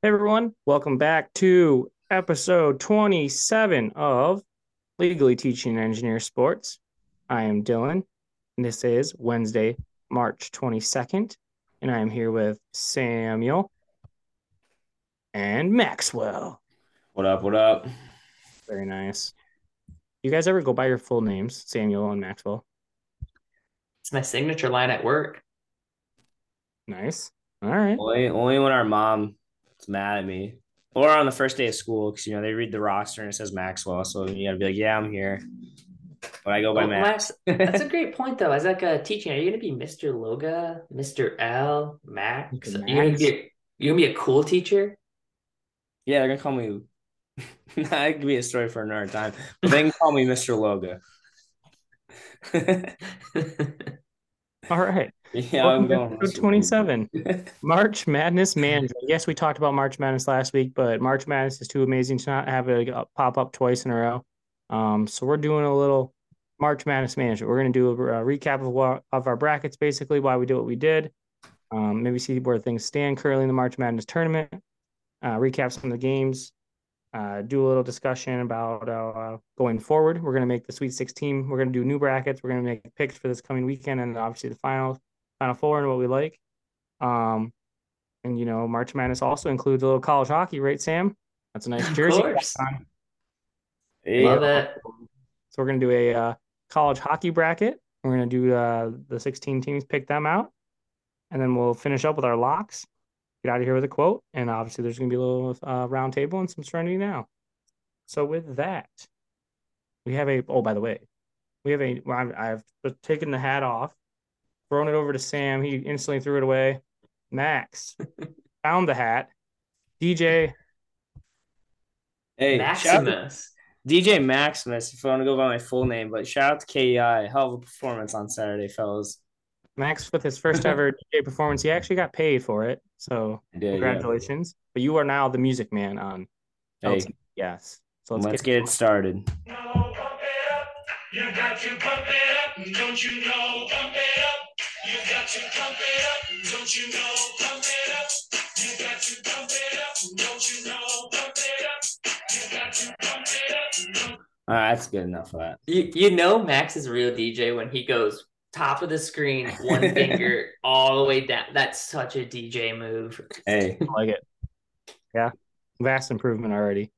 Hey everyone, welcome back to episode 27 of Legally Teaching Engineer Sports. I am Dylan, and this is Wednesday, March 22nd, and I am here with Samuel and Maxwell. What up? What up? Very nice. You guys ever go by your full names, Samuel and Maxwell? It's my signature line at work. Nice. All right. Only, only when our mom is mad at me, or on the first day of school, because you know they read the roster and it says Maxwell, so you gotta be like, "Yeah, I'm here." But I go by Oh, Max. Max, that's a great point, though. As like a teaching, are you gonna be Mr. Loga, Mr. L, Max? Mr. You're gonna be a, you're gonna be a cool teacher. yeah, they're gonna call me. that could be a story for another time. But they can call me Mr. Loga. All right. yeah, I'm Welcome going. 27. March Madness Management. Yes, we talked about March Madness last week, but March Madness is too amazing to not have it uh, pop up twice in a row. Um, so we're doing a little March Madness Management. We're going to do a, a recap of what, of our brackets, basically why we did what we did. Um, maybe see where things stand currently in the March Madness tournament. Uh, recap some of the games. Uh, do a little discussion about uh, going forward. We're going to make the Sweet 16. We're going to do new brackets. We're going to make picks for this coming weekend, and obviously the final, final four, and what we like. Um, and you know, March Madness also includes a little college hockey, right, Sam? That's a nice Of jersey. course. on. Hey, Love it. So we're gonna do a uh, college hockey bracket. We're gonna do uh, the 16 teams, pick them out, and then we'll finish up with our locks. Get out of here with a quote, and obviously there's gonna be a little uh, round table and some serenity now. So with that, we have a. Oh, by the way, we have a. well, I've, I've taken the hat off, thrown it over to Sam. He instantly threw it away. Max found the hat. DJ, hey, shout out to Maximus. DJ Maximus. If I want to go by my full name, but shout out to KEI. Hell of a performance on Saturday, fellas. Max with his first ever DJ performance. He actually got paid for it. So I did, yeah. Congratulations. But you are now the music man on Hey, LT. Yes. So let's, let's, get, get it started. know, pump it up. You got to pump it up. Don't you know, pump it up. You got to pump it up. Don't you know, pump it up. You got to pump it up. Don't you know, pump it up. You got to pump it up. All right, that's good enough for that. You you know Max is a real DJ when he goes top of the screen, one finger all the way down. That's such a DJ move. Hey, I like it. Yeah. Vast improvement already.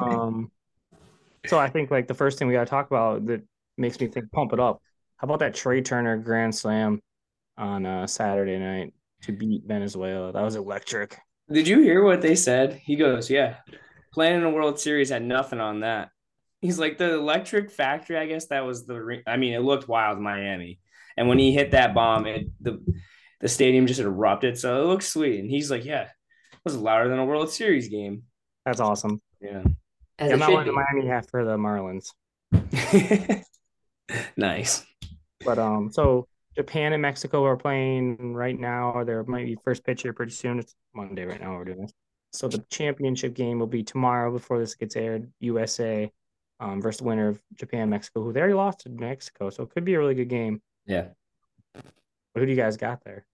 Um so I think like the first thing we gotta talk about that makes me think pump it up. How about that Trea Turner grand slam on uh Saturday night to beat Venezuela? That was electric. did you hear what they said? He goes, "Yeah, playing in a World Series had nothing on that." He's like the electric factory. I guess that was the. re- I mean, it looked wild, Miami, and when he hit that bomb, it the the stadium just erupted. So it looks sweet, and he's like, "Yeah, it was louder than a World Series game." That's awesome. Yeah, As Yeah, I'm it not should going to be. Miami the Marlins. nice. But um, so Japan and Mexico are playing right now. Or there might be first pitch here pretty soon. It's Monday right now. We're doing this. So the championship game will be tomorrow before this gets aired. USA um, versus the winner of Japan Mexico, who they already lost to Mexico, so it could be a really good game. Yeah. But who do you guys got there?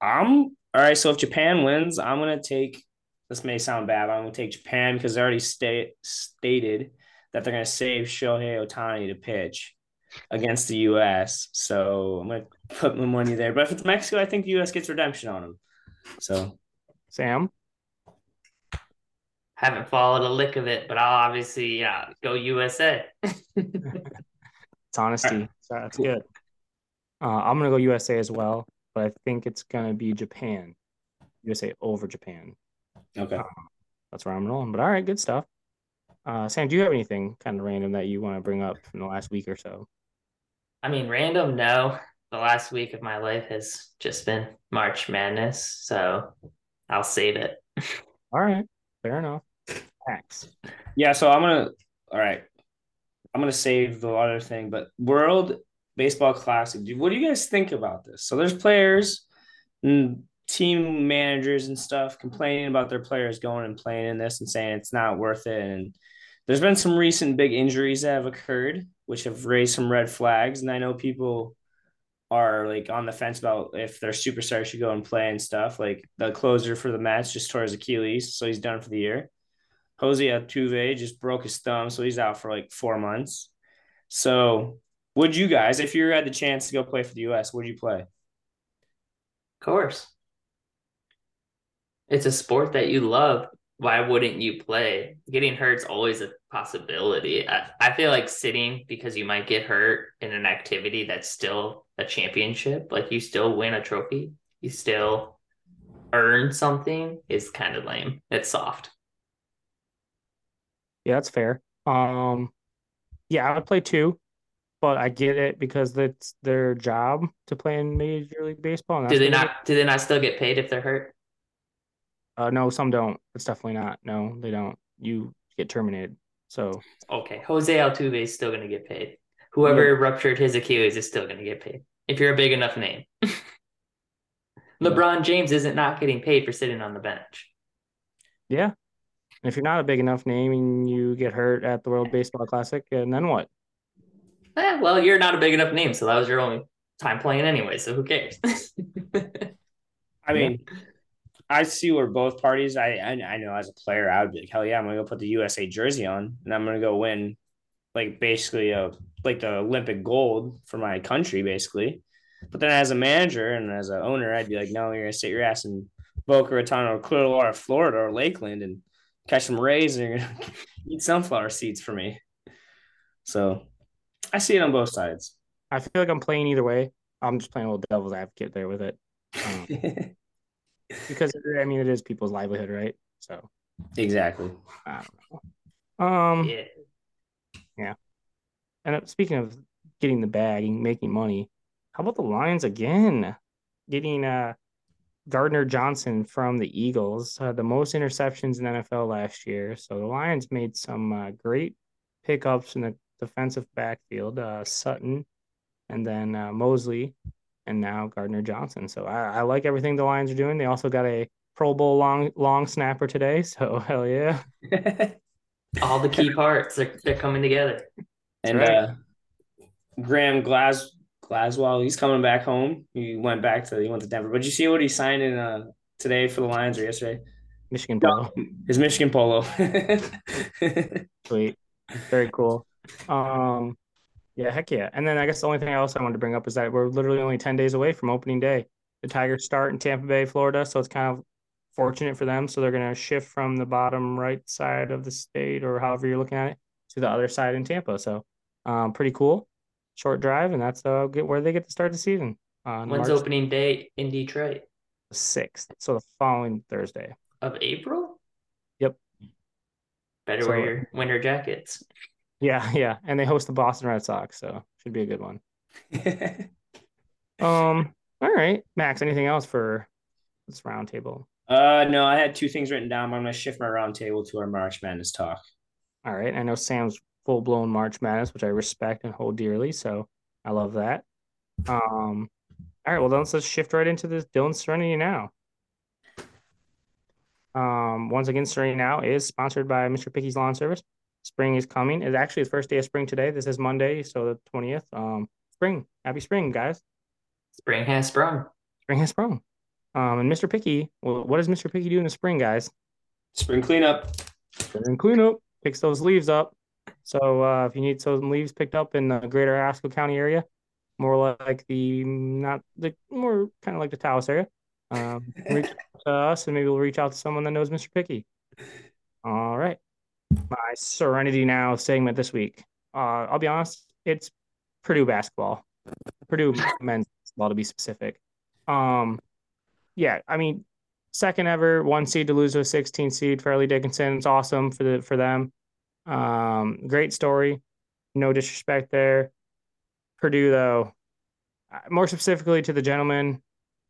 I'm all right. So if Japan wins, I'm gonna take. This may sound bad, but I'm gonna take Japan because they already state, stated that they're gonna save Shohei Ohtani to pitch against the U.S. So I'm gonna put my money there. But if it's Mexico, I think the U.S. gets redemption on them. So Sam. Haven't followed a lick of it, but I'll obviously yeah go USA. It's honesty. So that's good. Uh, I'm gonna go USA as well, but I think it's gonna be Japan. USA over Japan. okay. That's where I'm rolling. But all right, good stuff. Uh, Sam, do you have anything kind of random that you want to bring up from the last week or so? I mean, random, no. The last week of my life has just been March Madness, so I'll save it. All right, fair enough. Max. Yeah. So I'm gonna. All right. I'm gonna save the other thing, but World Baseball Classic. What do you guys think about this? So there's players and team managers and stuff complaining about their players going and playing in this and saying it's not worth it. And there's been some recent big injuries that have occurred, which have raised some red flags. And I know people are like on the fence about if their superstar should go and play and stuff. Like the closer for the Mets just tore his Achilles, so he's done for the year. Jose Altuve just broke his thumb, so he's out for like four months. So, would you guys, if you had the chance to go play for the U.S., would you play? Of course. It's a sport that you love. Why wouldn't you play? Getting hurt's always a possibility. I, I feel like sitting because you might get hurt in an activity that's still a championship, like you still win a trophy, you still earn something, is kind of lame. It's soft. Yeah, that's fair. Um, yeah, I would play two, but I get it because it's their job to play in Major League Baseball. Do they not? Do they not still get paid if they're hurt? Uh, no, some don't. It's definitely not. No, they don't. You get terminated. So Okay, Jose Altuve is still going to get paid. Whoever ruptured his Achilles is still going to get paid if you're a big enough name. LeBron James isn't not getting paid for sitting on the bench. yeah, and if you're not a big enough name and you get hurt at the World Baseball Classic, and then what? Eh, well, you're not a big enough name, so that was your only time playing anyway. So who cares? I mean, I see where both parties. I, I I know as a player, I would be like, hell yeah, I'm gonna go put the USA jersey on, and I'm gonna go win, like basically a like the Olympic gold for my country, basically. But then as a manager and as an owner, I'd be like, no, you're gonna sit your ass in Boca Raton or Clearwater, Florida, or Lakeland, and catch some rays, and you're gonna eat sunflower seeds for me. So, I see it on both sides. I feel like I'm playing either way. I'm just playing a little devil's advocate there with it, um, because I mean it is people's livelihood, right? So exactly. I don't know. Um, yeah. and uh, speaking of getting the bag and making money, how about the Lions again? Getting uh Gardner Johnson from the Eagles, uh, the most interceptions in NFL last year. So the Lions made some uh, great pickups in the defensive backfield. Uh, Sutton, and then uh, Mosley, and now Gardner Johnson. So I, I like everything the Lions are doing. They also got a Pro Bowl long long snapper today. So hell yeah. All the key parts they're, they're coming together. and right. uh, Graham Glas Glaswell, he's coming back home. He went back to he went to Denver. But did you see what he signed in uh today for the Lions or yesterday? Michigan Polo. His Michigan polo. Sweet. Very cool. Um, yeah, heck yeah. And then I guess the only thing else I wanted to bring up is that we're literally only 10 days away from opening day. The Tigers start in Tampa Bay, Florida, so it's kind of fortunate for them. So they're going to shift from the bottom right side of the state or however you're looking at it to the other side in Tampa. So um, pretty cool. Short drive, and that's uh, get where they get to start the season on When's March opening day in Detroit? 6th. So the following Thursday. Of April? Yep. Better So- wear your winter jackets. Yeah, yeah. And they host the Boston Red Sox, so should be a good one. Um, all right. Max, anything else for this roundtable? uh no, I had two things written down, but I'm gonna shift my roundtable to our March Madness talk. All right. I know Sam's full blown March Madness, which I respect and hold dearly. So I love that. Um, all right. Well, then let's just shift right into this Dylan Serenity now. Um, once again, Serenity now is sponsored by Mr. Picky's Lawn Service. Spring is coming. It's actually the first day of spring today. This is Monday, so the 20th. Um, spring. Happy spring, guys. Spring has sprung. Spring has sprung. Um, and Mr. Picky, well, what does Mr. Picky do in the spring, guys? Spring cleanup. and cleanup picks those leaves up. So uh, if you need some leaves picked up in the greater Haskell County area, more like the not the more kind of like the Taos area, um, reach out to us and maybe we'll reach out to someone that knows Mr. Picky. All right, my Serenity Now segment this week. Uh, I'll be honest, it's Purdue basketball, Purdue men's basketball to be specific. Um, yeah, I mean, second ever one seed to lose to a 16 seed, Fairleigh Dickinson. It's awesome for the for them. Um, great story. No disrespect there. Purdue, though, uh, more specifically to the gentleman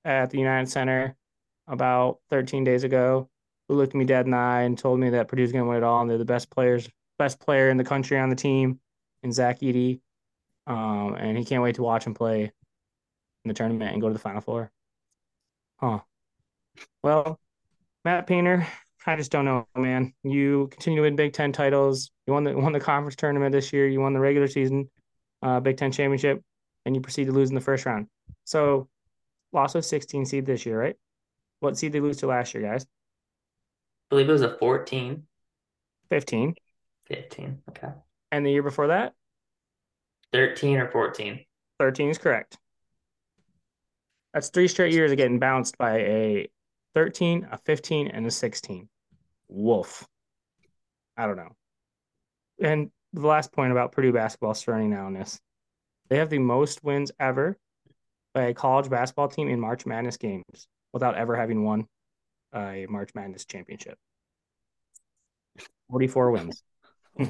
at the United Center about 13 days ago, who looked me dead in the eye and told me that Purdue's going to win it all, and they're the best players, best player in the country on the team, in Zach Edey. Um, and he can't wait to watch him play in the tournament and go to the Final Four. Huh. Well, Matt Painter, I just don't know, man. You continue to win Big Ten titles. You won the won the conference tournament this year. You won the regular season, uh, Big Ten championship, and you proceed to lose in the first round. So loss of 16 seed this year, right? What seed they lose to last year, guys? I believe it was a 14, 15. 15. Okay. And the year before that, 13 or 14. 13 is correct. That's three straight years of getting bounced by a 13, a 15, and a 16. Wolf. I don't know. And the last point about Purdue basketball starting now this. They have the most wins ever by a college basketball team in March Madness games without ever having won a March Madness championship. 44 wins.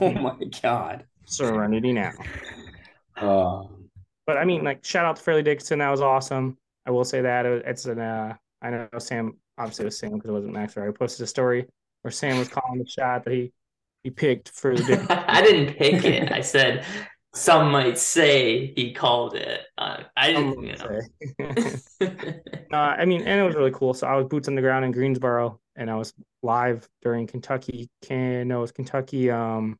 Oh my god. Serenity now. Oh. But I mean, like, shout out to Fairleigh Dickinson. That was awesome. I will say that it's an. Uh, I know Sam. Obviously, it was Sam because it wasn't Max. Right? I posted a story where Sam was calling the shot that he he picked for the. Dick- I didn't pick it. I said some might say he called it. Uh, I didn't, you know. no, I mean, and it was really cool. So I was boots on the ground in Greensboro, and I was live during Kentucky. Can no, it was Kentucky. Um,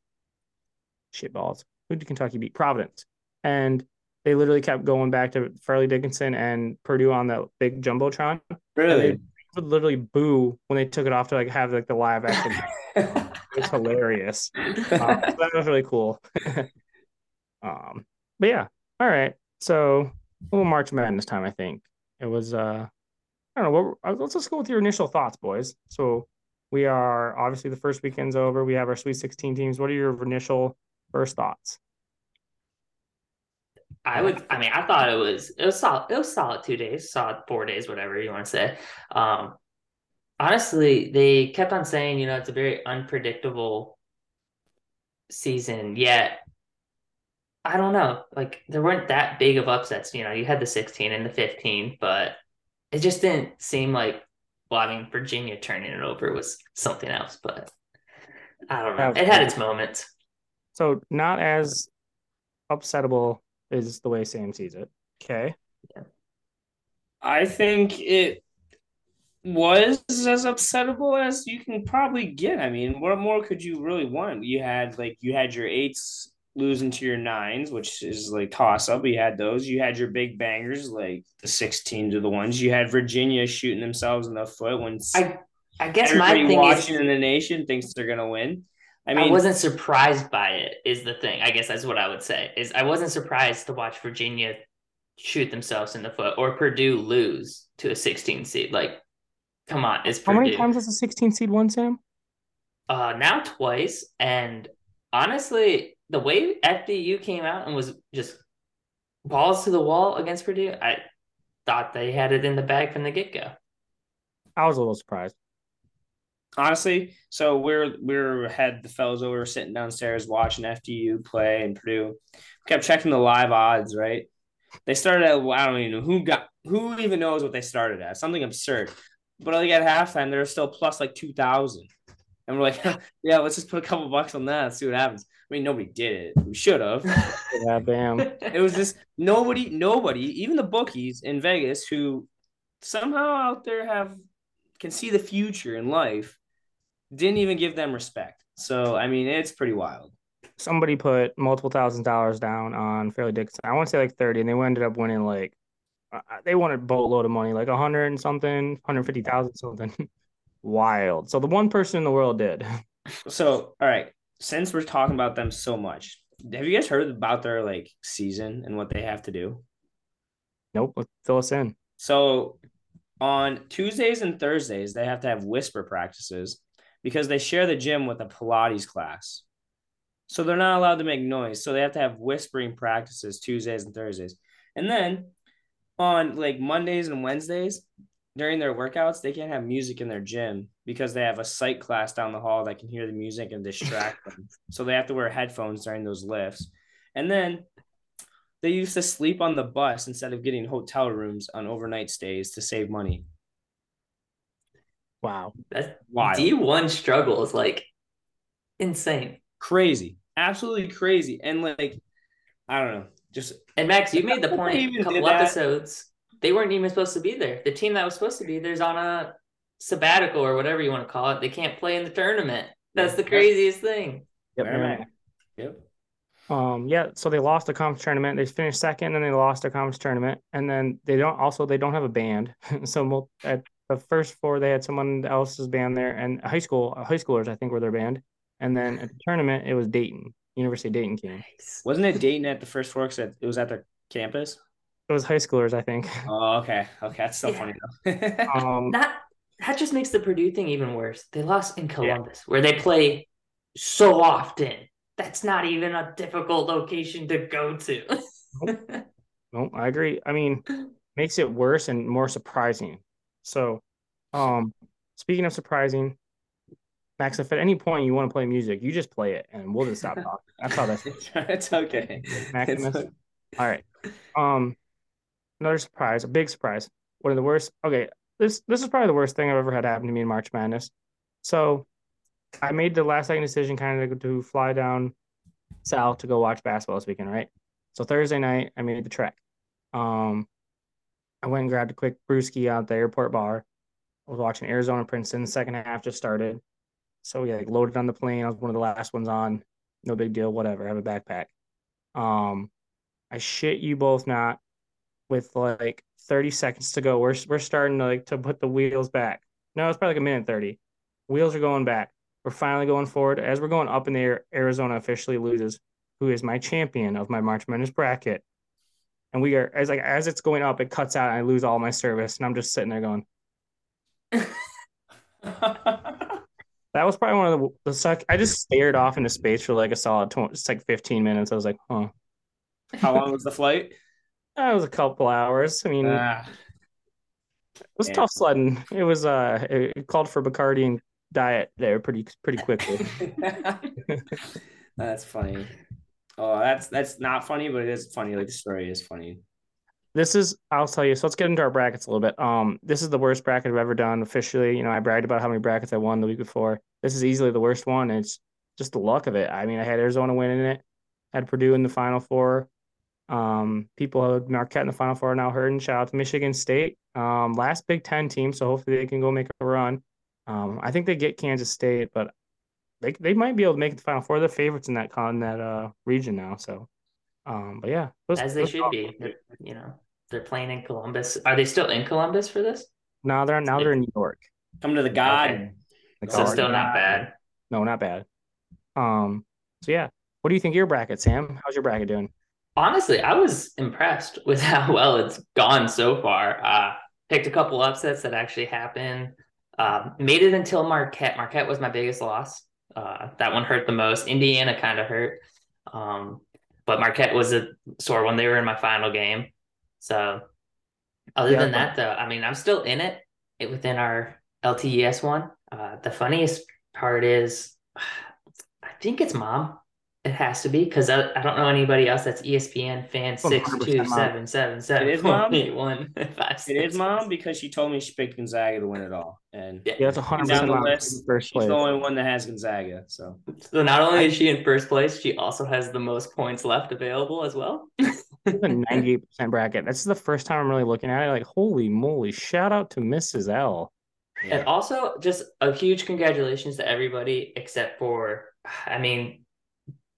shit balls. Who did Kentucky beat? Providence, and they literally kept going back to Fairleigh Dickinson and Purdue on that big jumbotron. Really? Would literally boo when they took it off to like have like the live action. it was hilarious. Um, so that was really cool. um, but yeah, all right. So a little March Madness time, I think it was. uh I don't know. What, uh, let's just go with your initial thoughts, boys. So we are obviously the first weekend's over. We have our Sweet 16 teams. What are your initial first thoughts? I would. I mean, I thought it was it was solid. It was solid two days, solid four days, whatever you want to say. Um, honestly, they kept on saying, you know, it's a very unpredictable season. Yet, I don't know. Like there weren't that big of upsets. You know, you had the sixteen and the fifteen, but it just didn't seem like. Well, I mean, Virginia turning it over was something else, but I don't know. It had its moments. So not as upsettable is the way Sam sees it. Okay. Yeah. I think it was as upsettable as you can probably get. I mean, what more could you really want? You had like you had your eights losing to your nines, which is like toss up. You had those. You had your big bangers like the 16 to the ones. You had Virginia shooting themselves in the foot when I I guess my everybody thing watching is in the nation thinks they're gonna win. I I, wasn't surprised by it. Is the thing? I guess that's what I would say. Is I wasn't surprised to watch Virginia shoot themselves in the foot or Purdue lose to a 16 seed. Like, come on, it's How Purdue. many times has a 16 seed won, Sam? Uh, now twice, and honestly, the way FDU came out and was just balls to the wall against Purdue, I thought they had it in the bag from the get go. I was a little surprised. Honestly, so we're we're had the fellas over sitting downstairs watching FDU play and Purdue. Kept checking the live odds, right? They started at I don't even know who got who even knows what they started at. Something absurd. But like at halftime, they're still plus like two thousand. And we're like, yeah, let's just put a couple bucks on that, see what happens. I mean, nobody did it. We should have. Yeah, damn. It was just nobody, nobody, even the bookies in Vegas who somehow out there have can see the future in life, didn't even give them respect. So I mean, it's pretty wild. Somebody put multiple thousand dollars down on Fairleigh Dickinson. I want to say like 30, and they ended up winning like uh, they won a boatload of money, like a hundred and something, hundred fifty thousand something. Wild. So the one person in the world did. So all right, since we're talking about them so much, have you guys heard about their like season and what they have to do? Nope. Fill us in. So on Tuesdays and Thursdays, they have to have whisper practices because they share the gym with a Pilates class. So they're not allowed to make noise. So they have to have whispering practices Tuesdays and Thursdays. And then on like Mondays and Wednesdays, during their workouts, they can't have music in their gym because they have a psych class down the hall that can hear the music and distract them. So they have to wear headphones during those lifts. And then they used to sleep on the bus instead of getting hotel rooms on overnight stays to save money. Wow. That's Wild. D1 struggle is like insane. Crazy. Absolutely crazy. And like, I don't know. Just And Max, you made the point a couple episodes. They weren't even supposed to be there. The team that was supposed to be there's on a sabbatical or whatever you want to call it. They can't play in the tournament. That's the craziest thing. Yep. Merrimack. Yep. Um, yeah, so they lost the conference tournament. They finished second, and they lost their conference tournament, and then they don't. Also, they don't have a band. so mul- at the first four, they had someone else's band there, and high school high schoolers, I think, were their band. And then at the tournament, it was Dayton, University of Dayton came. Nice. Wasn't it Dayton at the first four? Because it was at their campus. It was high schoolers, I think. Oh, okay. Okay, that's so Yeah. funny though. Um, That that just makes the Purdue thing even worse. They lost in Columbus, where they play so often. That's not even a difficult location to go to. No, I agree. I mean, makes it worse and more surprising. So, um, speaking of surprising, Max, if at any point you want to play music, you just play it, and we'll just stop talking. That's how that's. it's okay. Maximus. It's okay. All right. Um, another surprise, a big surprise. One of the worst. Okay, this this is probably the worst thing I've ever had happen to me in March Madness. So, I made the last second decision, kind of to fly down south to go watch basketball this weekend. Right. So Thursday night, I made the trek. Um, I went and grabbed a quick brewski out the airport bar. I was watching Arizona Princeton. The second half just started. So we like loaded on the plane. I was one of the last ones on. No big deal. Whatever. I have a backpack. Um, I shit you both not. With like 30 seconds to go, we're we're starting to like to put the wheels back. No, it's probably like a minute 30. Wheels are going back. We're finally going forward. As we're going up in the air, Arizona officially loses, who is my champion of my March Madness bracket. And we are as like as it's going up, it cuts out and I lose all my service. And I'm just sitting there going, that was probably one of the the suck. I just stared off into space for like a solid 20, it's like 15 minutes. I was like, huh. How long was the flight? That was a couple hours. I mean, Ah, it was yeah. tough sledding. It was uh it, it called for Bacardi and diet there pretty pretty quickly. that's funny. Oh, that's that's not funny, but it is funny. Like the story is funny. this is I'll tell you. So let's get into our brackets a little bit. Um, this is the worst bracket I've ever done officially. You know, I bragged about how many brackets I won the week before. This is easily the worst one. It's just the luck of it. I mean, I had Arizona winning it, had Purdue in the Final Four. Um, people had Marquette in the Final Four now hurting. Shout out to Michigan State. Um, last Big Ten team, so hopefully they can go make a run. Um, I think they get Kansas State, but they they might be able to make it to Final Four. They're favorites in that con that uh region now. So, um, but yeah, those- As they those- should be. They're- You know, they're playing in Columbus. Are they still in Columbus for this? Now they're now they're in New York. Come to the God. Okay. Like, So still not bad. No, not bad. Um, so yeah, what do you think of your bracket, Sam? How's your bracket doing? Honestly, I was impressed with how well it's gone so far. Uh, picked a couple upsets that actually happened. Um, made it until Marquette. Marquette was my biggest loss. Uh, that one hurt the most. Indiana kind of hurt. Um, but Marquette was a sore one. They were in my final game. So other Yeah, than that, though, I mean, I'm still in it, it within our LTES one. Uh, the funniest part is, I think it's mom. It has to be because I, I don't know anybody else that's ESPN fan 100% six two Mom. seven seven seven. It is Mom? eight, one, five, It is mom because she told me she picked Gonzaga to win it all, and Yeah. Yeah, that's a hundred down percent the list. first she's place. the only one that has Gonzaga. So So not only is she in first place, she also has the most points left available as well. a ninety-eight percent bracket. This is the first time I'm really looking at it. Like, holy moly! Shout out to Mrs. L. And also, just a huge congratulations to everybody except for, I mean,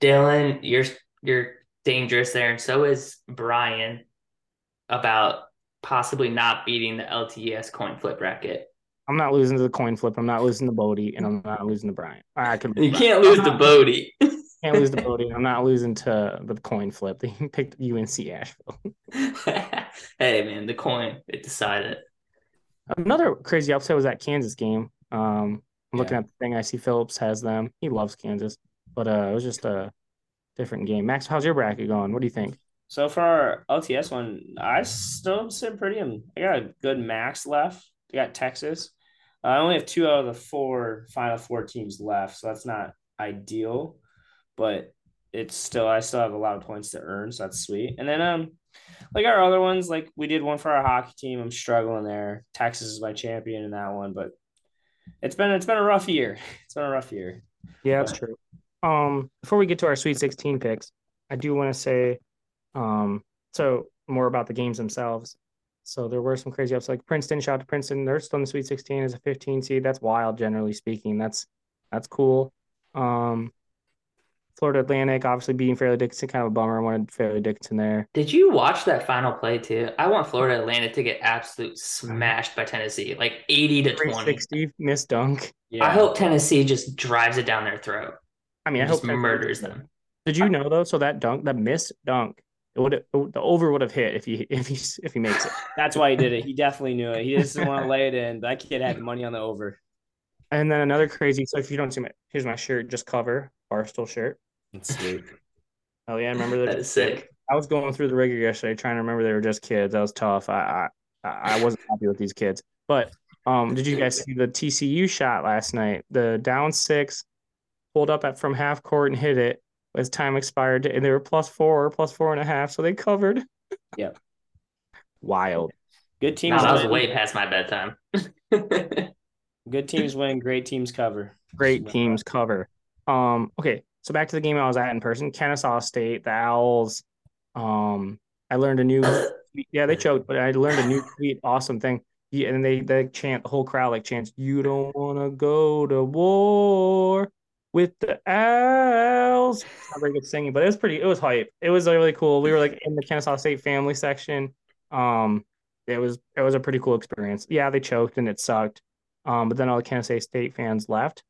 Dylan, you're you're dangerous there, and so is Brian about possibly not beating the LTES coin flip bracket. I'm not losing to the coin flip. I'm not losing to Bodie, and I'm not losing to Brian. I could. You can't lose to Bodie. Can't lose to Bodie. I'm not losing to the coin flip. They picked UNC Asheville. hey man, the coin it decided. Another crazy upset was that Kansas game. Um, I'm looking at the thing. I see Phillips has them. He loves Kansas, but uh, it was just a different game. Max, how's your bracket going? What do you think? So for our LTS one, I still sit pretty. in- I got a good max left. I got Texas. I only have two out of the four final four teams left, so that's not ideal, but it's still I still have a lot of points to earn, so that's sweet. And then um, like our other ones, like we did one for our hockey team. I'm struggling there. Texas is my champion in that one, but it's been it's been a rough year. It's been a rough year. Yeah, that's true. Um, before we get to our Sweet 16 picks, I do want to say, um, so more about the games themselves. So there were some crazy ups like Princeton. Shout out to Princeton. They're still in the Sweet 16 as a 15 seed. That's wild, generally speaking. That's that's cool. Um, Florida Atlantic obviously beating Fairleigh Dickinson, kind of a bummer. I wanted Fairleigh Dickinson there. Did you watch that final play too? I want Florida Atlantic to get absolute smashed by Tennessee, like 80 to 20. 360 missed dunk. Yeah. I hope Tennessee just drives it down their throat. I mean, I and hope just murders them. Did you know though? So that dunk, that missed dunk, it would the over would have hit if he if he if he makes it. That's why he did it. He definitely knew it. He just didn't want to lay it in. That kid had money on the over. And then another crazy. So if you don't see my here's my shirt, just cover Barstool shirt. It's sweet. Oh yeah, I remember that. That is sick. I was going through the rigor yesterday trying to remember they were just kids. That was tough. I I, I wasn't happy with these kids. But um, did you guys see the TCU shot last night? The down six, pulled up at from half court and hit it as time expired, and they were plus four, plus four and a half, so they covered. Yep. Wild. Good teams. Nah, that was win. way past my bedtime. Good teams win. Great teams cover. Great teams cover. Um, okay, so back to the game I was at in person, Kennesaw State, the Owls. Um, I learned a new yeah, they choked, but I learned a new sweet, awesome thing. Yeah, and they they chant the whole crowd like chants, "You don't want to go to war with the owls." Not very good singing, but it was pretty. It was hype. It was really cool. We were like in the Kennesaw State family section. Um, it was it was a pretty cool experience. Yeah, they choked and it sucked. Um, but then all the Kennesaw State fans left,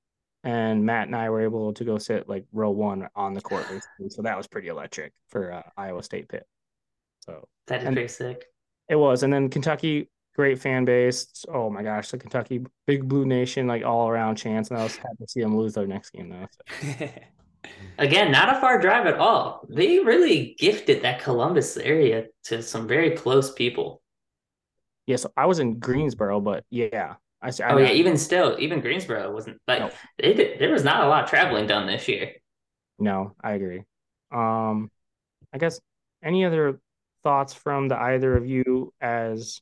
and Matt and I were able to go sit like row one on the court, basically. so that was pretty electric for uh, Iowa State pit. So that is And- pretty sick. it was, and then Kentucky, great fan base. Oh my gosh, the Kentucky Big Blue Nation, like all around chance, and I was happy to see them lose their next game though. So, Again, not a far drive at all. They really gifted that Columbus area to some very close people. yeah, so I was in Greensboro, but yeah, I, I Oh yeah, even still, even Greensboro wasn't like No. they did, there was not a lot of traveling done this year. No, I agree. Um, I guess any other thoughts from the either of you as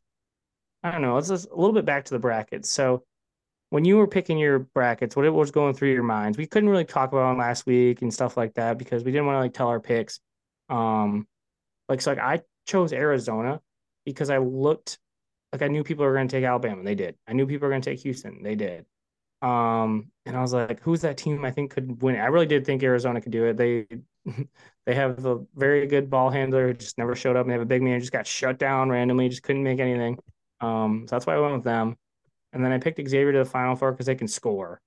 I don't know, let's just a little bit back to the brackets. So when you were picking your brackets, what was going through your minds? We couldn't really talk about them last week and stuff like that because we didn't want to like tell our picks. Um like so like I chose Arizona because I looked like I knew people were gonna take Alabama. They did. I knew people were gonna take Houston. They did. Um, and I was like, who's that team I think could win? I really did think Arizona could do it. They they have a very good ball handler who just never showed up, and they have a big man just got shut down randomly, just couldn't make anything. Um, so that's why I went with them. And then I picked Xavier to the final four because they can score.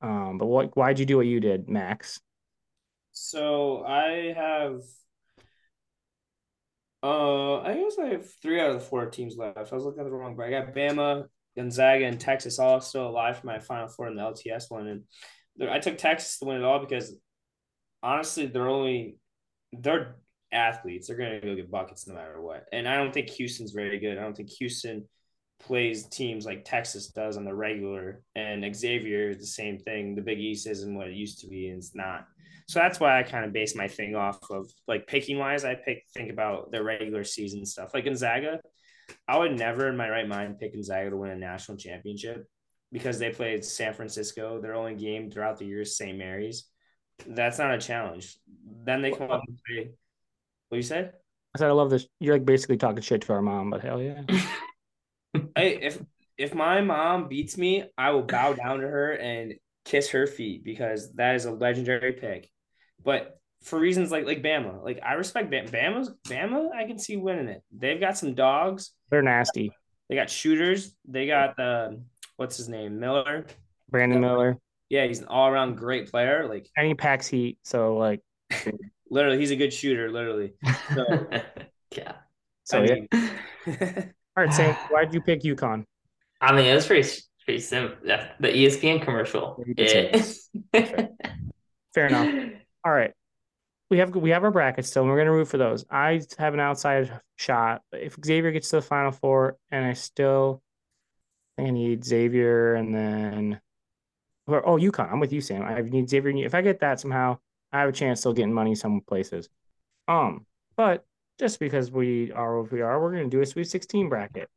Um, but what why'd you do what you did, Max? So I have uh I guess I have three out of the four teams left. I was looking at the wrong but I got Bama, Gonzaga, and Texas all still alive for my final four in the LTS one. And I took Texas to win it all because honestly they're only they're athletes. They're gonna go get buckets no matter what. And I don't think Houston's very good. I don't think Houston plays teams like Texas does on the regular. And Xavier the same thing. The Big East isn't what it used to be, and it's not. So that's why I kind of base my thing off of like picking wise. I pick think about the regular season stuff. Like Gonzaga, I would never in my right mind pick Gonzaga to win a national championship because they played San Francisco. Their only game throughout the year is St. Mary's. That's not a challenge. Then they come up and play. What you said? I said I love this. You're like basically talking shit to our mom, but hell yeah. Hey, if if my mom beats me, I will bow down to her and kiss her feet because that is a legendary pick. But for reasons like like Bama, like I respect Bama. Bama's Bama, I can see winning it. They've got some dogs. They're nasty. They got shooters. They got the what's his name Miller. Brandon Miller. Yeah, he's an all around great player. Like And he packs heat. So like literally, he's a good shooter. Literally. So, yeah. so I yeah. All right, Sam, why'd you pick UConn? I mean, it was pretty pretty simple. Yeah, the ESPN commercial. You did It- Fair enough. All right. We have we have our brackets still, and we're gonna root for those. I have an outside shot. If Xavier gets to the final four, and I still think I need Xavier, and then or oh UConn. I'm with you, Sam. I need Xavier. and you- If I get that somehow, I have a chance still getting money some places. Um, but just because we are what we are, we're gonna do a Sweet 16 bracket.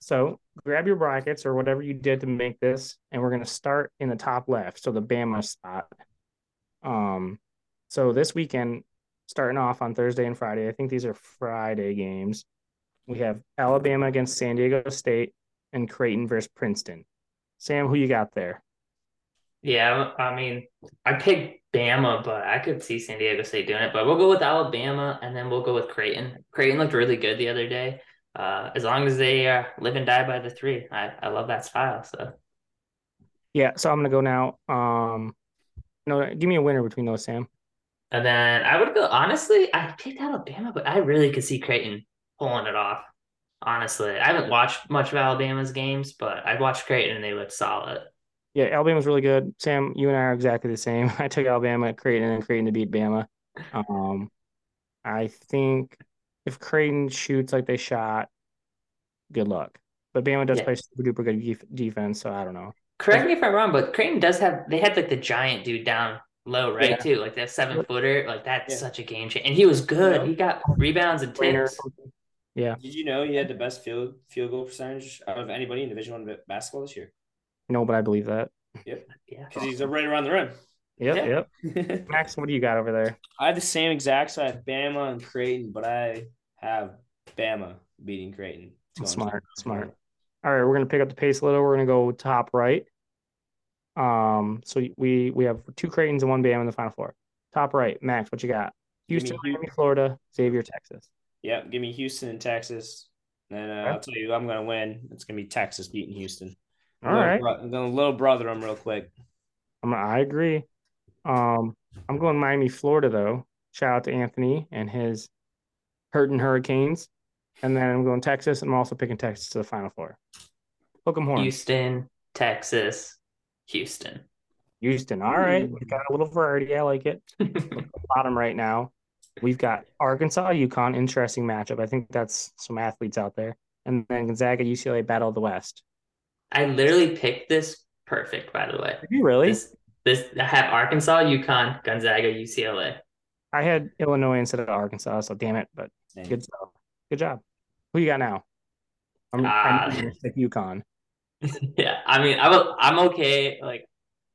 So grab your brackets or whatever you did to make this, and we're gonna start in the top left, so the Bama spot. Um, so this weekend, starting off on Thursday and Friday, I think these are Friday games. We have Alabama against San Diego State and Creighton versus Princeton. Sam, who you got there? Yeah, I mean, I picked Bama, but I could see San Diego State doing it. But we'll go with Alabama, and then we'll go with Creighton. Creighton looked really good the other day. Uh, as long as they uh, live and die by the three, I, I love that style. So Yeah, so I'm gonna go now. Um, no, give me a winner between those, Sam. And then I would go, honestly, I picked Alabama, but I really could see Creighton pulling it off. Honestly, I haven't watched much of Alabama's games, but I've watched Creighton and they looked solid. Yeah, Alabama's really good. Sam, you and I are exactly the same. I took Alabama, Creighton, and Creighton to beat Bama. Um, I think if Creighton shoots like they shot, good luck. But Bama does Yeah. play super duper good def- defense, so I don't know. Correct me if I'm wrong, but Creighton does have, they had like the giant dude down low, right? Yeah. Too. Like that seven footer, like that's Yeah. such a game changer. And he was good. know? He got rebounds and Trainer or tips. Yeah, Did you know he had the best field field goal percentage out of anybody in Division One basketball this year? No, but I believe that. Yeah. Because he's right around the rim. Yep, Yeah. yep. Max, what do you got over there? I have the same exact. So I have Bama and Creighton, but I have Bama beating Creighton. Smart, smart. All right, we're gonna pick up the pace a little. We're gonna go top right. Um, so we we have two Creightons and one Bama in the final four. Top right, Max, what you got? Give me Houston, Hu- Miami, Florida, Xavier, Texas. Yep, give me Houston and Texas. And uh, Okay. I'll tell you, I'm going to win. It's going to be Texas beating Houston. All Little right, bro- I'm going to little brother them real quick. I'm, I agree. Um, I'm going Miami, Florida though. Shout out to Anthony and his hurting Hurricanes. And then I'm going Texas. and I'm also picking Texas to the final four. Hook 'em horns. Houston, Texas, Houston. Houston. All right. Ooh. We've got a little variety. I like it. At the bottom right now. We've got Arkansas, UConn. Interesting matchup. I think that's some athletes out there. And then Gonzaga, UCLA battle of the West. I literally picked this perfect, by the way. Did you really? This, this I have Arkansas, UConn, Gonzaga, UCLA. I had Illinois instead of Arkansas, so damn it. But Dang. good stuff. Good job. Who you got now? I'm, Ah. I'm gonna stick UConn. yeah, I mean, I will, I'm okay. Like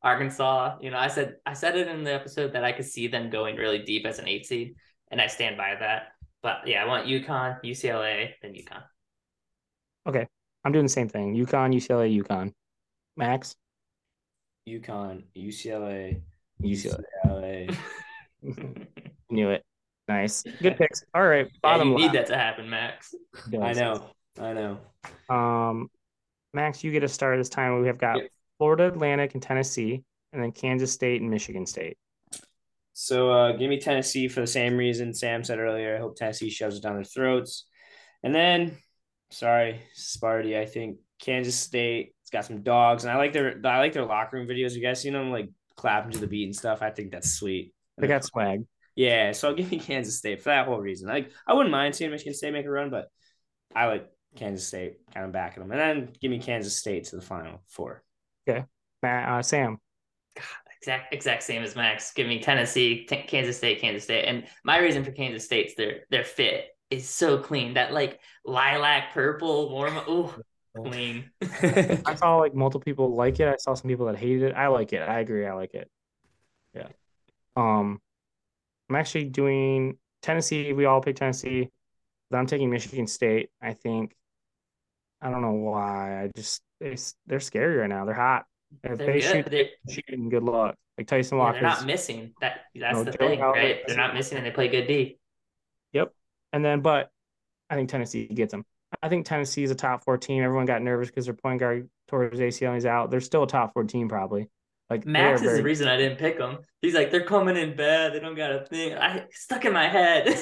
Arkansas, you know, I said I said it in the episode that I could see them going really deep as an eight seed, and I stand by that. But yeah, I want UConn, UCLA, then UConn. I'm doing the same thing. UConn, UCLA, UConn. Max, UConn, UCLA, UCLA. UCLA. Knew it. Nice. Good picks. All right. Yeah, Bottom you need that to happen, Max. I know. I know. Um, Max, you get a start this time. We have got Yep. Florida Atlantic and Tennessee, and then Kansas State and Michigan State. So uh, give me Tennessee for the same reason Sam said earlier. I hope Tennessee shoves it down their throats. And then, sorry, Sparty. I think Kansas State. It's got some dogs, and I like their I like their locker room videos. You guys seen them like clapping to the beat and stuff? I think that's sweet. They got swag. Yeah, so I'll give me Kansas State for that whole reason. Like I wouldn't mind seeing Michigan State make a run, but I like Kansas State kind of backing them. And then give me Kansas State to the final four. Matt, uh, Sam. Exact exact same as Max. Give me Tennessee, T- Kansas State, Kansas State. And my reason for Kansas State's their their fit is so clean. That like lilac purple warm oh clean. I saw like multiple people like it. I saw some people that hated it. I like it. I agree. I like it. Yeah. Um, I'm actually doing Tennessee. We all pick Tennessee, but I'm taking Michigan State. I think. I don't know why. I just they, they're scary right now. They're hot. If They're they good. shoot, They're, shooting, good luck. Like Tyson yeah, Walker. they're not missing. That that's the Joe thing, Howard right? They're not missing and they play good D. And then, but I think Tennessee gets them. I think Tennessee is a top four team. Everyone got nervous because their point guard towards ACL is out. They're still a top four team, probably. Like Max is the reason I didn't pick them. He's like, they're coming in bad. They don't got a thing. I stuck in my head.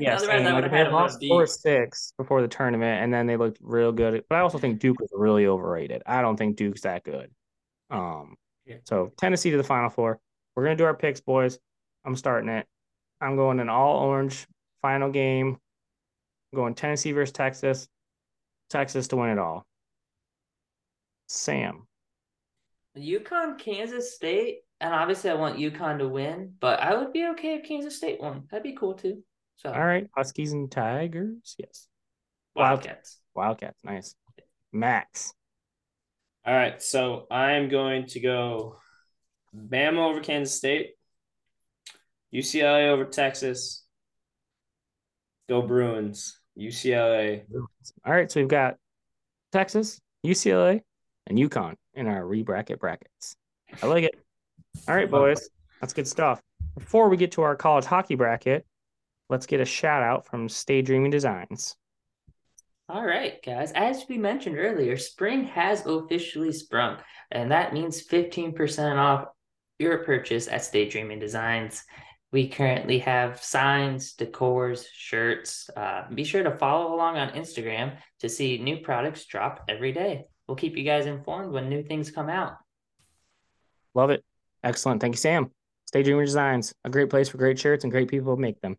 Yeah, Otherwise, same. I would have had lost four or six before the tournament, and then they looked real good. But I also think Duke was really overrated. I don't think Duke's that good. Um, Yeah. so Tennessee to the Final Four. We're gonna do our picks, boys. I'm starting it. I'm going an all orange final game. I'm going Tennessee versus Texas. Texas to win it all. Sam. UConn, Kansas State, and obviously I want UConn to win, but I would be okay if Kansas State won. That'd be cool too. So All right, Huskies and Tigers. Yes, Wildcats. Wildcats. Nice. Max. All right, so I'm going to go Bama over Kansas State, UCLA over Texas. Go Bruins, UCLA. All right, so we've got Texas, UCLA, and UConn in our re-bracket brackets. I like it. All right, boys. That's good stuff. Before we get to our college hockey bracket, let's get a shout out from Stay Dreaming Designs. All right, guys. As we mentioned earlier, spring has officially sprung, and that means 15% off your purchase at Stay Dreaming Designs. We currently have signs, decors, shirts. Uh, be sure to follow along on Instagram to see new products drop every day. We'll keep you guys informed when new things come out. Love it. Excellent. Thank you, Sam. Stay Dreamer Designs, a great place for great shirts and great people make them.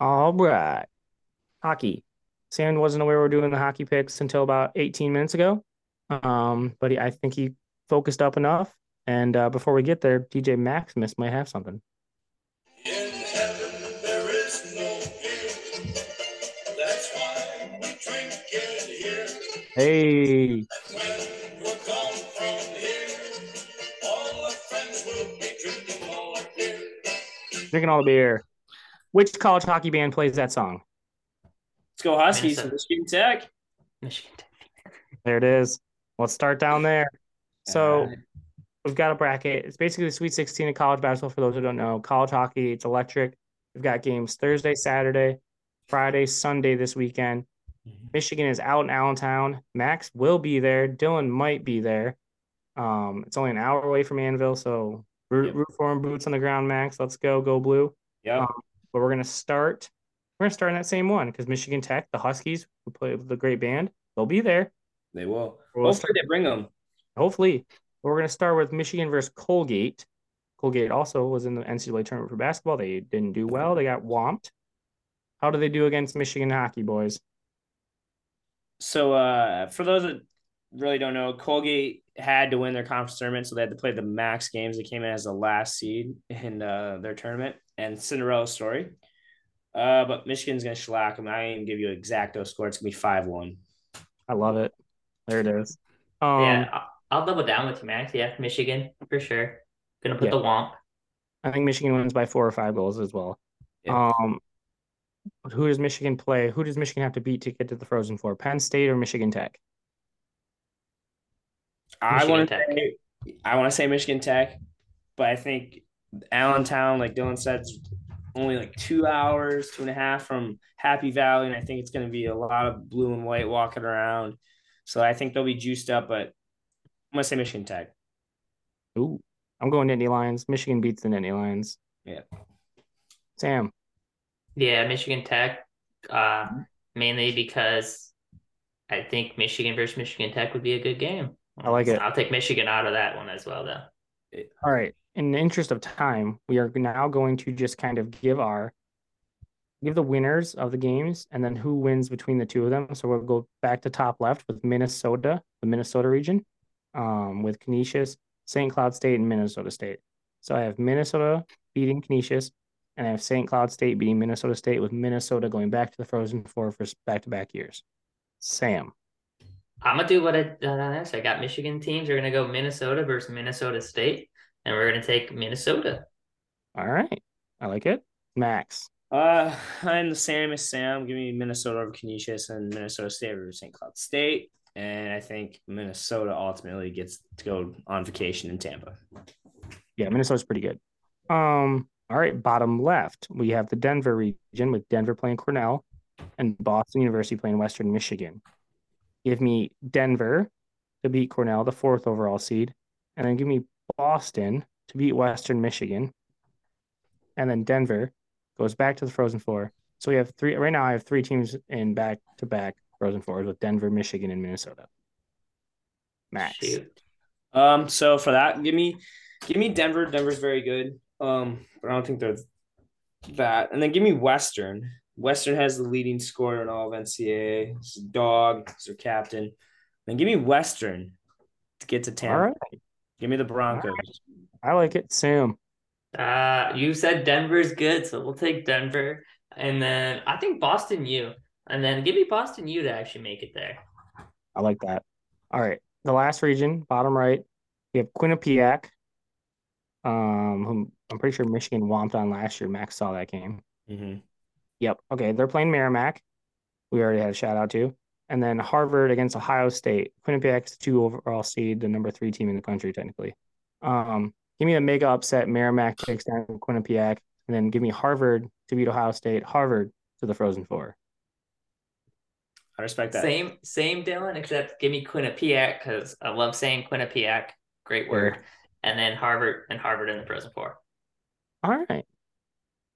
All right. Hockey. Sam wasn't aware we were doing the hockey picks until about 18 minutes ago. Um, but he, I think he focused up enough. And uh, before we get there, DJ Maximus might have something. Be drinking all our beer. drinking all the beer. Which college hockey band plays that song? Let's go Huskies. Minnesota. Michigan Tech. Michigan Tech. There it is. Let's start down there. So Alright. we've got a bracket. It's basically the Sweet 16 of college basketball for those who don't know. College hockey, it's electric. We've got games Thursday, Saturday, Friday, Sunday this weekend. Michigan is out in Allentown. Max will be there. Dylan might be there. Um, it's only an hour away from Anvil, so root, Yep. root for him, boots on the ground, Max. Let's go, go blue. Yep. Um, But we're gonna start. We're gonna start in that same one because Michigan Tech, the Huskies, who play with the great band, they'll be there. they will. We'll Hopefully they bring them. Hopefully, we're gonna start with Michigan versus Colgate. Colgate also was in the NCAA tournament for basketball. They didn't do well. They got whomped. How do they do against Michigan hockey boys? So uh, for those that really don't know, Colgate had to win their conference tournament, so they had to play the max games. They came in as the last seed in uh, their tournament, and Cinderella story. Uh, but Michigan's gonna shellac them. I ain't even give you an exacto score. It's gonna be five one. I love it. There it is. Um, yeah, I'll, I'll double down with you, Max. Yeah, Michigan for sure. Gonna put Yeah. the womp. I think Michigan wins by four or five goals as well. Yeah. Um, but who does Michigan play? Who does Michigan have to beat to get to the Frozen Four? Penn State or Michigan Tech? I want to say I want to say Michigan Tech, but I think Allentown, like Dylan said, is only like two hours, two and a half from Happy Valley, and I think it's going to be a lot of blue and white walking around. So I think they'll be juiced up, but I'm going to say Michigan Tech. Ooh, I'm going to Nittany Lions. Michigan beats the Nittany Lions. Yeah. Sam. Yeah, Michigan Tech. Uh, Mm-hmm. mainly because I think Michigan versus Michigan Tech would be a good game. I like it. I'll take Michigan out of that one as well, though. All right. In the interest of time, we are now going to just kind of give our give the winners of the games and then who wins between the two of them. So we'll go back to top left with Minnesota, the Minnesota region, um, with Canisius, St. Cloud State, and Minnesota State. So I have Minnesota beating Canisius, and I have St. Cloud State beating Minnesota State, with Minnesota going back to the Frozen Four for back to back years. Sam. I'm gonna do what I done on this. I got Michigan teams. We're gonna go Minnesota versus Minnesota State, and we're gonna take Minnesota. All right. I like it. Max. Uh, I'm the same as Sam. Give me Minnesota over Canisius and Minnesota State over St. Cloud State. And I think Minnesota ultimately gets to go on vacation in Tampa. Yeah, Minnesota's pretty good. Um, all right, bottom left, we have the Denver region with Denver playing Cornell and Boston University playing Western Michigan. Give me Denver to beat Cornell, the fourth overall seed, and then give me Boston to beat Western Michigan. And then Denver goes back to the Frozen Four. So we have three right now. I have three teams in back to back Frozen Fours with Denver, Michigan, and Minnesota. Max. Shoot. Um, so for that, give me give me Denver. Denver's very good. Um, but I don't think they're that. And then give me Western. Western has the leading scorer in all of NCAA. It's a dog, it's their captain. Then give me Western to get to Tampa. All right, Give me the Broncos. I like it. Sam. Uh, you said Denver's good, so we'll take Denver, and then I think Boston U, and then give me Boston U to actually make it there. I like that. All right. The last region, bottom right, we have Quinnipiac. Um, whom I'm pretty sure Michigan whomped on last year. Max saw that game. Mm-hmm. Yep. Okay. They're playing Merrimack. We already had a shout out to. And then Harvard against Ohio State. Quinnipiac's two overall seed, the number three team in the country, technically. Um, give me a mega upset. Merrimack takes down Quinnipiac, and then give me Harvard to beat Ohio State. Harvard to the Frozen Four. I respect that. Same, same, Dylan, except give me Quinnipiac because I love saying Quinnipiac. Great word. Sure. And then Harvard and Harvard in the Frozen Four. All right,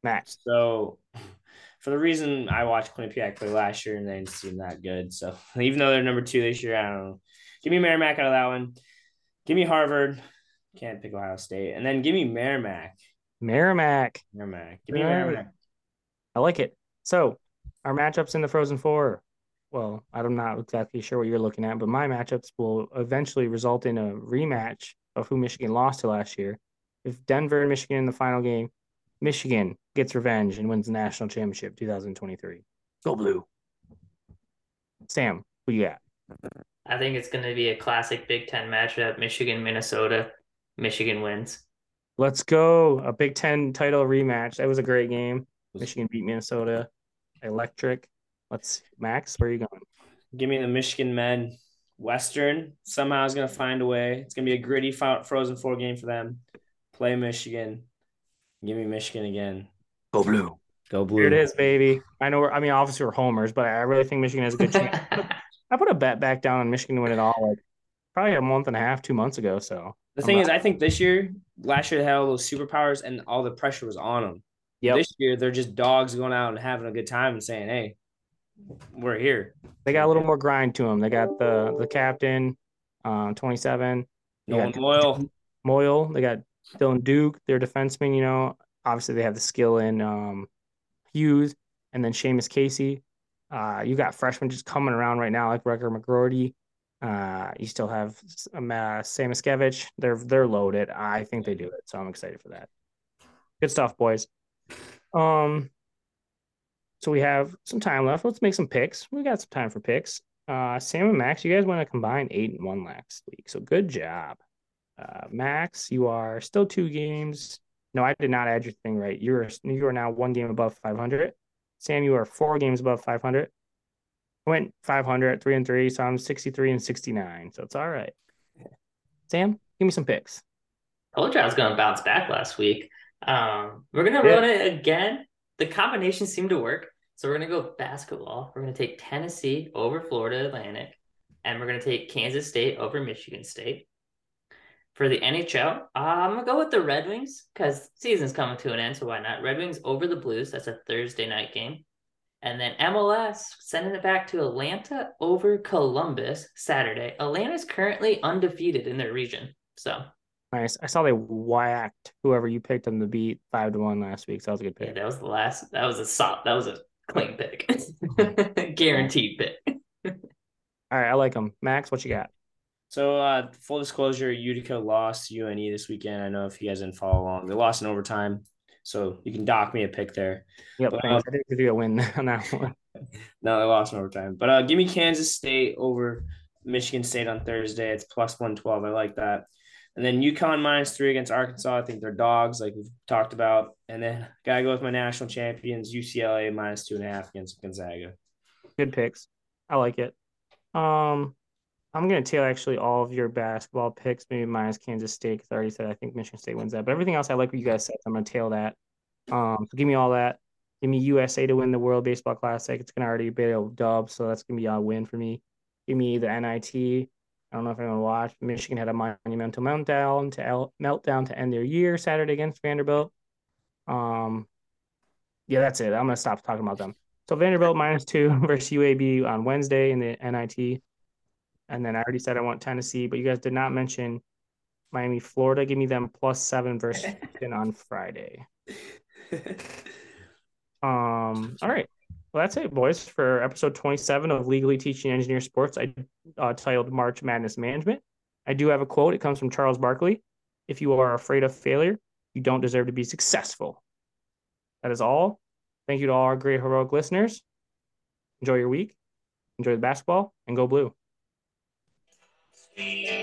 Max. So, for the reason I watched Quinnipiac play last year and they didn't seem that good. So, even though they're number two this year, I don't know. Give me Merrimack out of that one. Give me Harvard. Can't pick Ohio State. And then give me Merrimack. Merrimack. Merrimack. Give me right. Merrimack. I like it. So our matchups in the Frozen Four. Well, I'm not exactly sure what you're looking at, but my matchups will eventually result in a rematch of who Michigan lost to last year. If Denver and Michigan in the final game, Michigan gets revenge and wins the national championship 2023. Go blue. Sam, who you got? I think it's going to be a classic Big Ten matchup. Michigan, Minnesota. Michigan wins. Let's go. A Big Ten title rematch. That was a great game. Michigan beat Minnesota. Electric. Let's Max, where are you going? Give me the Michigan men. Western somehow is going to find a way. It's going to be a gritty Frozen Four game for them. Play Michigan. Give me Michigan again. Go blue. Go blue. Here it is, baby. I know we're, I mean, obviously we're homers, but I really think Michigan has a good chance. I put a bet back down on Michigan to win it all like probably a month and a half, two months ago. So The I'm thing not- is, I think this year, last year they had all those superpowers and all the pressure was on them. Yep. This year they're just dogs going out and having a good time and saying, "Hey, we're here." they got a little more grind to them. They got the the captain, um, 27. They Nolan got Moyle. Moyle. They got Dylan Duke, their defenseman. You know, obviously they have the skill in um, Hughes and then Seamus Casey. Uh, you got freshmen just coming around right now, like Rutger McGroarty. Uh, you still have um, uh, Samoskevich. They're they're loaded. I think they do it, so I'm excited for that. Good stuff, boys. Um, so we have some time left. Let's make some picks. We got some time for picks. Uh, Sam and Max, you guys want to combine eight and one last week, so good job. Uh, Max, you are still two games. No, I did not add your thing right. You're you are now one game above 500. Sam, you are four games above 500. I went 500, three and three, so I'm 63 and 69. So it's all right. Sam, give me some picks. Told you I was going to bounce back last week. Um, we're going to Yeah. run it again. The combinations seem to work. So we're going to go basketball. We're going to take Tennessee over Florida Atlantic, and we're going to take Kansas State over Michigan State. For the NHL, uh, I'm going to go with the Red Wings because season's coming to an end, so why not? Red Wings over the Blues. That's a Thursday night game. And then MLS sending it back to Atlanta over Columbus Saturday. Atlanta's currently undefeated in their region. So Nice. I saw they whacked whoever you picked them to beat five to one last week. So that was a good pick. Yeah, that was the last. That was a soft. That was a clean pick, guaranteed pick. All right, I like them. Max, what you got? So, uh, full disclosure, Utica lost UNE this weekend. I know if you guys didn't follow along, they lost in overtime. So you can dock me a pick there. Yep, Well, thanks. I didn't give you a win on that one. No, they lost in overtime. But uh, give me Kansas State over Michigan State on Thursday. It's plus 112. I like that. And then UConn minus three against Arkansas. I think they're dogs, like we've talked about. And then gotta go with my national champions, UCLA minus two and a half against Gonzaga. Good picks. I like it. Um, I'm gonna tail actually all of your basketball picks, maybe minus Kansas State because I already said I think Michigan State wins that. But everything else, I like what you guys said. So I'm gonna tail that. Um, so give me all that. Give me USA to win the World Baseball Classic. It's gonna already be a dub, so that's gonna be a win for me. Give me the NIT. I don't know if anyone watched. Michigan had a monumental meltdown to el- meltdown to end their year Saturday against Vanderbilt. Um, yeah, that's it. I'm gonna stop talking about them. So Vanderbilt minus two versus UAB on Wednesday in the NIT. And then I already said I want Tennessee, but you guys did not mention Miami, Florida. Give me them plus seven versus Houston on Friday. Um, all right. Well, that's it, boys, for episode 27 of Legally Teaching Engineer Sports. I uh, titled March Madness Management. I do have a quote. It comes from Charles Barkley. If you are afraid of failure, you don't deserve to be successful. That is all. Thank you to all our great heroic listeners. Enjoy your week. Enjoy the basketball and go blue the